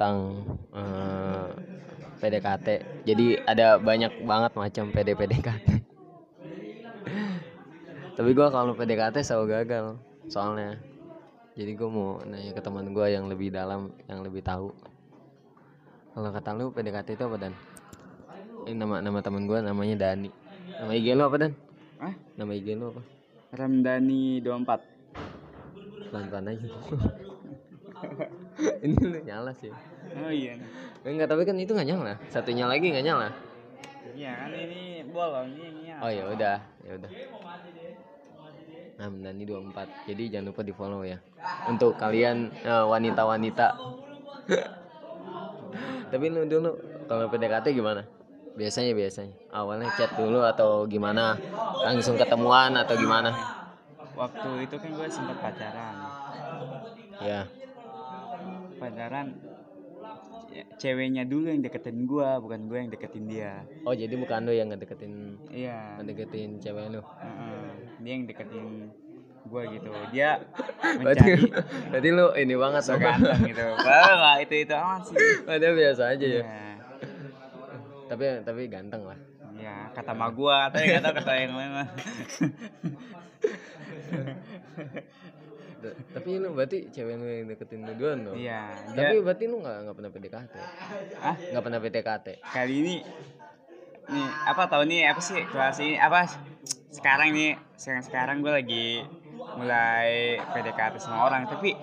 tentang eh, PDKT. Jadi ada banyak banget macam PD PDKT. Tapi gue kalau PDKT selalu gagal, soalnya. Jadi gue mau nanya ke teman gue yang lebih dalam, yang lebih tahu. Kalau kata lu PDKT itu apa dan? Ini nama nama teman gue namanya Dani. Nama IG lu apa dan? Hah? Nama IG lu apa? Ramdhani 24 Pelan-pelan aja. ini lu nyala sih. Oh iya Enggak, tapi kan itu nggak nyala. Satunya lagi nggak nyala. Iya kan ini bolong ini ya. Oh ya udah, ya udah. Nah, Dani 24. Jadi jangan lupa di follow ya. Untuk kalian eh, wanita-wanita. tapi lu dulu kalau PDKT gimana? Biasanya biasanya. Awalnya chat dulu atau gimana? Langsung ketemuan atau gimana? Waktu itu kan gue sempat pacaran. Ya. Pacaran ce- ceweknya dulu yang deketin gue, bukan gue yang deketin dia. Oh, jadi bukan lu yang ngedeketin Iya. ngedeketin cewek lu. Heeh. Dia yang deketin gue gitu. Dia Berarti, mencari berarti lu ini banget so ganteng gitu. Nggak itu itu amat sih. Padahal biasa aja ya. Iya. Tapi tapi ganteng lah. Iya, kata ma gua, tapi nggak tahu kata yang lain mah. Tapi lu berarti cewek lu yang deketin lu duluan dong. Iya, Tapi dia berarti lu nggak nggak pernah PDKT. ah Nggak pernah PDKT. kali ini nih apa tahu nih apa sih kelas ini apa sekarang nih sekarang sekarang gue lagi mulai PDKT sama orang tapi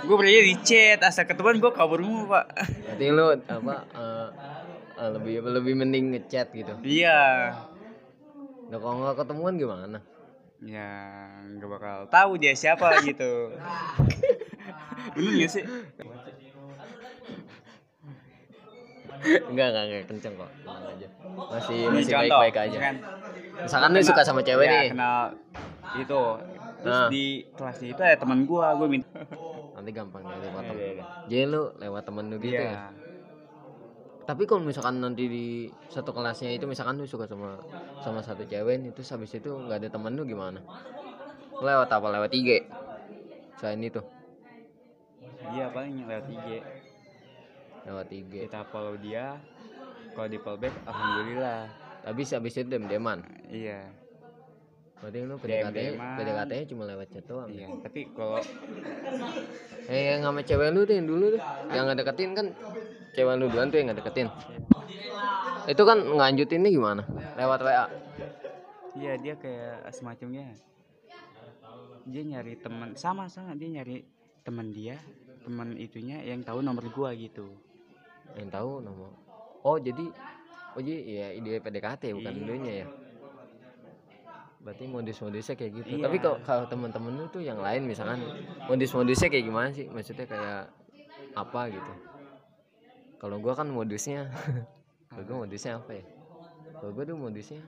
gue berarti di chat asal ketemuan gue kabur mulu pak Berarti lu apa eh, eh, lebih lebih mending ngechat gitu. iya Nah, kalau nggak ketemuan gimana? Ya nggak bakal tahu dia siapa gitu bener gak sih enggak enggak enggak kenceng kok. Tenang aja. Masih masih contoh, baik-baik aja. misalkan Misalkan lu suka sama cewek ya, nih. kenal itu terus Nah. di kelasnya itu ada teman gua gue minta Nanti gampang potong. Iya, iya. Jadi lu lewat temen lu gitu ya. Iya. Tapi kalau misalkan nanti di satu kelasnya itu misalkan lu suka sama sama satu cewek nih, terus habis itu nggak ada temen lu gimana? Lewat apa? Lewat IG. Selain itu, Iya paling lewat IG lewat IG. kita follow dia kalau di follow back alhamdulillah Habis habis itu dem-deman. iya Berarti lu PDKT. PDKT cuma lewat chat doang. iya ya? tapi kalau Eh yang sama cewek lu tuh yang dulu tuh, yang ngedeketin kan cewek lu duluan tuh yang ngedeketin. Itu kan ngelanjutinnya gimana? Lewat WA. iya dia kayak semacamnya dia nyari teman sama sama dia nyari teman dia teman itunya yang tahu nomor gua gitu Yang tahu nomor. Oh, jadi Oh jadi ya ide PDKT bukan Iya. dulunya ya. Berarti modus-modusnya kayak gitu. Iya. Tapi kalau kalau teman-teman lu tuh yang lain misalkan modus-modusnya kayak gimana sih? Maksudnya kayak apa gitu. Kalau gua kan modusnya kalau gua modusnya apa ya? Kalau gua tuh modusnya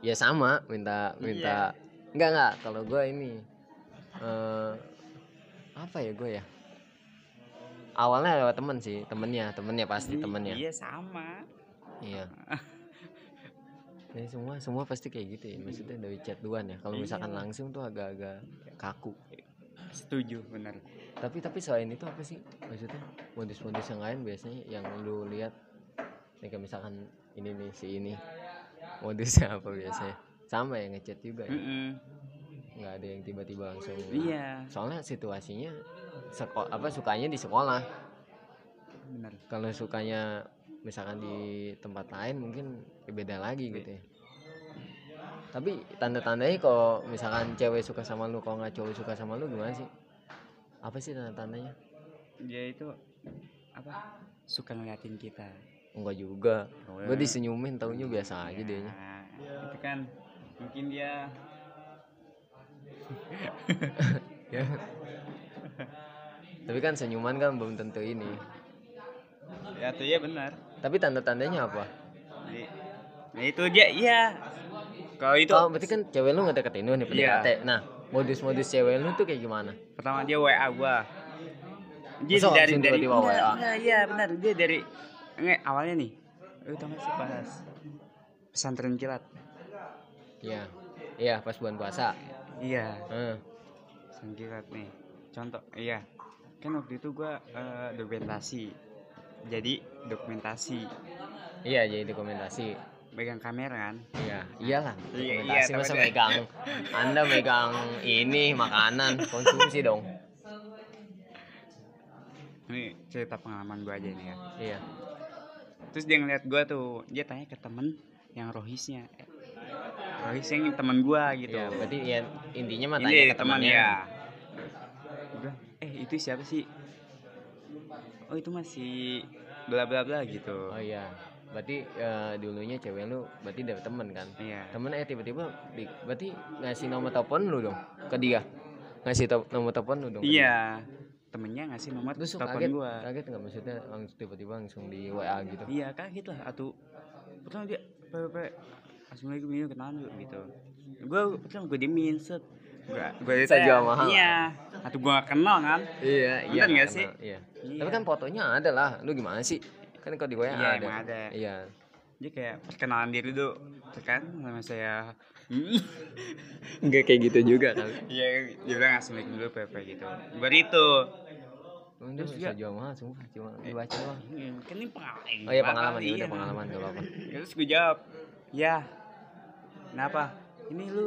ya sama minta minta enggak enggak kalau gua ini eh apa ya gue ya awalnya lewat temen sih temennya temennya pasti temennya iya sama Iya. Jadi semua semua pasti kayak gitu ya. Maksudnya dari chat duluan ya. Kalau misalkan Iya. langsung tuh agak-agak kaku. Setuju benar Tapi tapi selain itu apa sih? Maksudnya modus-modus yang lain biasanya yang lu lihat nih kayak misalkan ini nih si ini modusnya apa biasanya? Sama ya ngechat juga ya. Mm-mm. Nggak ada yang tiba-tiba langsung. iya Soalnya situasinya seko apa sukanya di sekolah. benar kalau sukanya misalkan di tempat lain mungkin ya beda lagi gitu ya tapi tanda-tandanya kalau misalkan cewek suka sama lu kalau nggak cowok suka sama lu gimana sih? Apa sih tanda-tandanya dia itu apa? Suka ngeliatin kita. Enggak juga. Oh, gue disenyumin taunya biasa aja dia Nah, itu kan mungkin dia ya. Tapi kan senyuman kan belum tentu ini. Ya tuh ya benar. Tapi tanda-tandanya apa? Jadi, nah itu dia iya kalau itu oh berarti kan cewek lu ngedeketin lu nih Iya. PDKT nah modus-modus cewek lu tuh kayak gimana? Pertama dia WA gua. Dia Masa dari dari tiba-tiba enggak, WA? enggak, iya benar. Dia dari enggak awalnya nih. Lu tau gak sih pas pesantren kilat? Iya. Iya pas bulan puasa. Iya. Heeh. pesantren kilat nih. Contoh iya. Kan waktu itu gua eh, dokumentasi. Jadi dokumentasi. Iya jadi dokumentasi megang kamera kan? Iya iyalah. Iya, iya, masa megang. Anda megang ini makanan. Konsumsi dong. Ini cerita pengalaman gua aja nih ya. Iya. Terus dia ngeliat gua tuh dia tanya ke temen yang rohisnya. Eh, rohis yang temen gua gitu. Iya berarti ya intinya mah tanya ini ke teman temannya ya eh itu siapa sih? Oh itu masih bla bla bla gitu. Oh iya berarti eh, dulunya cewek lu berarti dari temen kan? Iya. Temen eh tiba-tiba di- berarti ngasih nomor telepon lu dong ke dia? Ngasih to- nomor telepon lu dong iya. temennya ngasih nomor Lu telepon kaget, gua. Kaget nggak? Maksudnya langsung tiba-tiba langsung di WA gitu? Iya kaget lah. Atau pertama dia pp assalamualaikum ini kenalan dulu gitu. Gua pertama gua diemin set. Gua gua jual mahal. iya. Atau gua kenal kan? Iya Bener nggak karena- sih? iya. Iya. tapi kan fotonya ada lah. Lu gimana sih kan kalau di WA Iya, ada emang ada. iya. Dia kayak perkenalan diri dulu Tuh kan nama saya. Nggak kayak gitu juga kan Iya, dia bilang assalamualaikum dulu pp gitu. Baru itu. Terus Terus bisa jual mahal sumpah. Cuma dibaca doang. Iya, kan ini pengalaman. Oh iya pengalaman ya Iya. udah pengalaman gak apa-apa. Terus gue jawab ya kenapa? Ini lu.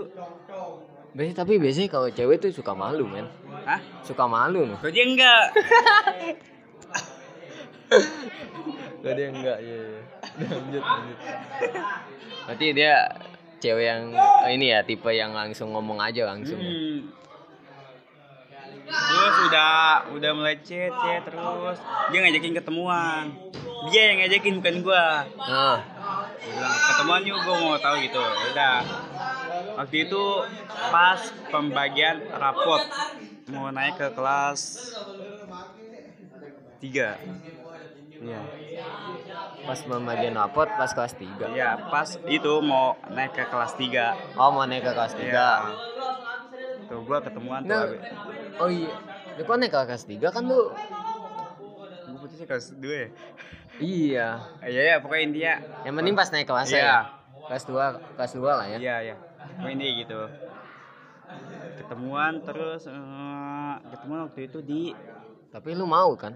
Biasanya tapi biasanya kalau cewek tuh suka malu men. Hah? suka malu loh Kok dia enggak? Gak dia enggak, iya iya. lanjut lanjut. Berarti dia cewek yang oh ini ya tipe yang langsung ngomong aja langsung. ya? Hmm. Terus udah udah mulai chat chat terus dia ngajakin ketemuan. Dia yang ngajakin bukan gua. Nah, Dia bilang ketemuan yuk gua mau tahu gitu. Ya Udah. Waktu itu pas pembagian rapot mau naik ke kelas 3 Iya. pas pembagian rapot pas kelas 3. Iya, pas itu mau naik ke kelas 3 Oh, mau naik ke kelas 3. Iya. Tuh gua ketemuan tuh. Nah, abis- oh iya. Lu kok naik ke kelas 3 kan lu? Gua putusnya kelas 2 ya. Iya. Iya ya, pokoknya intinya Yang penting pas naik kelas Iya. ya. Kelas 2, kelas 2 lah ya. Iya, iya. Pokoknya intinya gitu. Ketemuan terus eh, ketemuan waktu itu di Tapi lu mau kan?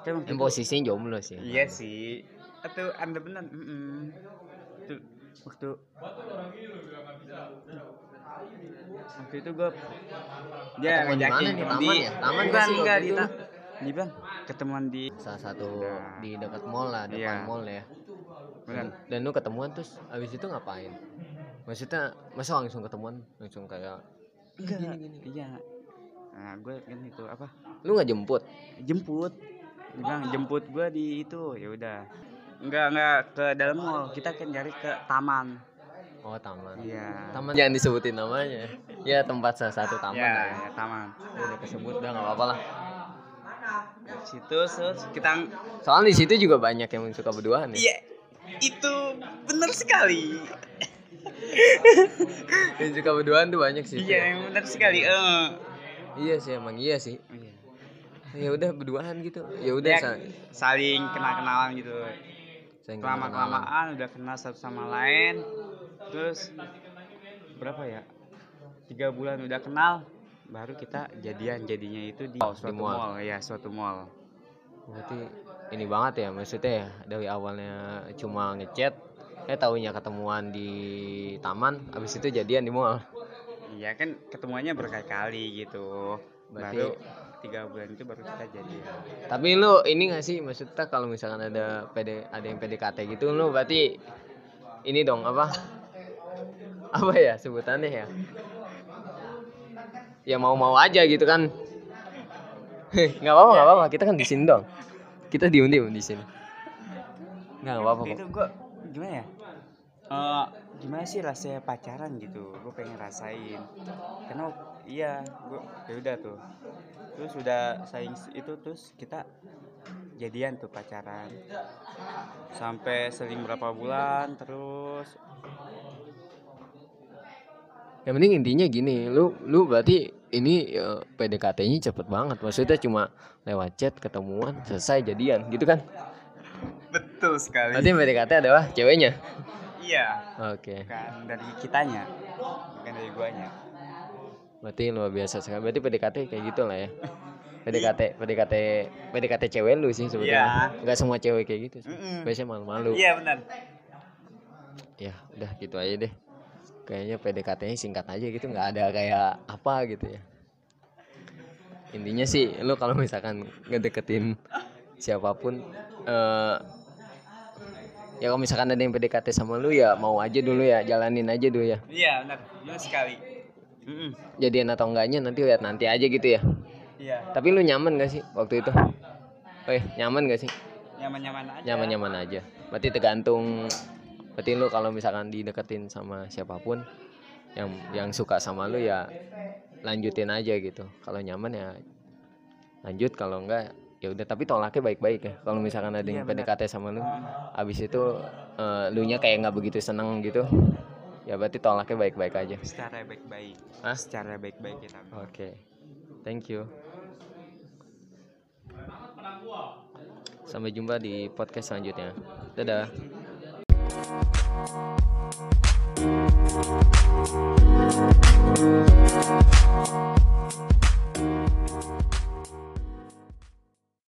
Kan waktu Yang itu- posisinya jomblo sih. Iya sih. Atau Anda benar. Mm Tuh, waktu waktu itu gue dia di ngajakin nih? Taman ya? Taman enggak waktu di itu? di bang ketemuan di Salah satu Nah. di dekat mall lah, depan Iya. mall ya. benar Dan lu ketemuan terus abis itu ngapain? Maksudnya masa langsung ketemuan langsung kayak enggak iya nah gue kan itu apa lu nggak jemput? jemput dia bilang jemput gue di itu ya udah enggak enggak ke dalam mall kita kan cari ke taman Oh taman. iya Taman jangan disebutin namanya. Ya tempat salah satu taman ya, lah ya. ya taman Udah kesebut udah nggak apa-apa lah. situ terus kita Soalnya di situ juga banyak yang suka berduaan ya. iya itu benar sekali Yang suka berduaan tuh banyak sih. iya yang benar sekali eh Iya sih emang iya sih. Ya udah berduaan gitu. Ya udah Ya, sa- saling kenal kenalan gitu. Saling lama kelamaan udah kenal satu sama lain. Terus berapa ya? Tiga bulan udah kenal baru kita jadian jadinya itu di Oh, di suatu mall. mall. Ya suatu mall. Berarti ini banget ya maksudnya ya dari awalnya cuma ngechat eh taunya ketemuan di taman habis itu jadian di mall. Iya kan ketemuannya berkali-kali gitu. Berarti- baru tiga bulan itu baru kita jadian tapi lu ini gak sih maksudnya kalau misalkan ada PD ada yang PDKT gitu lu berarti ini dong apa? Apa ya sebutannya ya? Ya mau-mau aja gitu kan. Nggak apa-apa nggak apa-apa. Kita kan di sini dong. Kita diem di sini. Nggak apa-apa itu gua gimana ya? Eh, gimana sih rasanya pacaran gitu? Gue pengen rasain. Karena iya gue ya udah tuh. Terus udah saing itu terus kita jadian tuh pacaran. Sampai seling berapa bulan terus yang penting intinya gini lu lu berarti ini ya, PDKT-nya cepet banget. Maksudnya cuma lewat chat ketemuan selesai jadian gitu kan? Betul sekali. Berarti PDKT adalah ceweknya? Iya. Oke. Bukan dari kitanya bukan dari guanya berarti luar biasa sekali berarti PDKT kayak gitu lah ya PDKT PDKT PDKT cewek lu sih sebetulnya Iya. nggak semua cewek kayak gitu sih. Mm-mm. biasanya malu-malu Iya benar. ya udah gitu aja deh kayaknya PDKT-nya singkat aja gitu nggak ada kayak apa gitu ya intinya sih lu kalau misalkan ngedeketin siapa pun eh ya kalau misalkan ada yang PDKT sama lu ya mau aja dulu ya jalanin aja dulu ya Iya benar. Benar sekali. Mm-mm. jadian atau enggaknya nanti lihat nanti aja gitu ya. Iya. tapi lu nyaman gak sih waktu itu? Weh nyaman gak sih? Nyaman-nyaman aja. nyaman-nyaman aja. Berarti tergantung berarti lu kalau misalkan dideketin sama siapa pun yang yang suka sama lu ya lanjutin aja gitu. Kalau nyaman ya lanjut kalau enggak ya udah. Tapi tolaknya baik-baik ya. Kalau misalkan ada yang Iya. PDKT sama lu abis itu eh, lu nya kayak nggak begitu seneng gitu ya berarti tolaknya baik-baik aja Secara baik-baik. Hah? Secara baik-baik kita. oke thank you sampai jumpa di podcast selanjutnya dadah